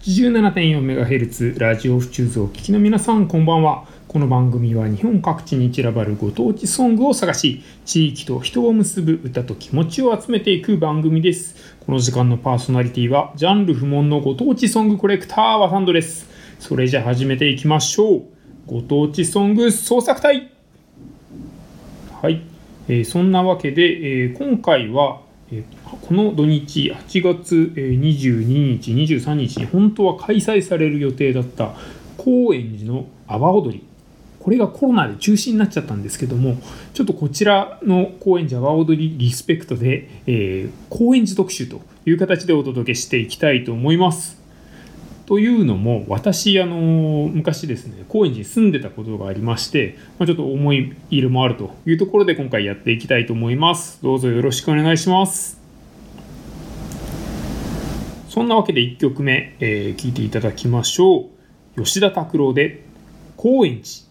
87.4MHz ラジオ府中図をお聞きの皆さんこんばんは。この番組は日本各地に散らばるご当地ソングを探し地域と人を結ぶ歌と気持ちを集めていく番組です。この時間のパーソナリティはジャンル不問のご当地ソングコレクターワサンドです。それじゃ始めていきましょう。ご当地ソング創作隊。はい、えーそんなわけで、えー今回はえーこの土日8月22日23日に本当は開催される予定だった高円寺の阿波踊りこれがコロナで中止になっちゃったんですけどもちょっとこちらの高円寺阿波踊りリスペクトで、えー高円寺特集という形でお届けしていきたいと思います。というのも私あの昔ですね高円寺に住んでたことがありまして、まあ、ちょっと思い入れもあるというところで今回やっていきたいと思います。どうぞよろしくお願いします。そんなわけで1曲目、えー聴いていただきましょう。吉田拓郎で高円寺。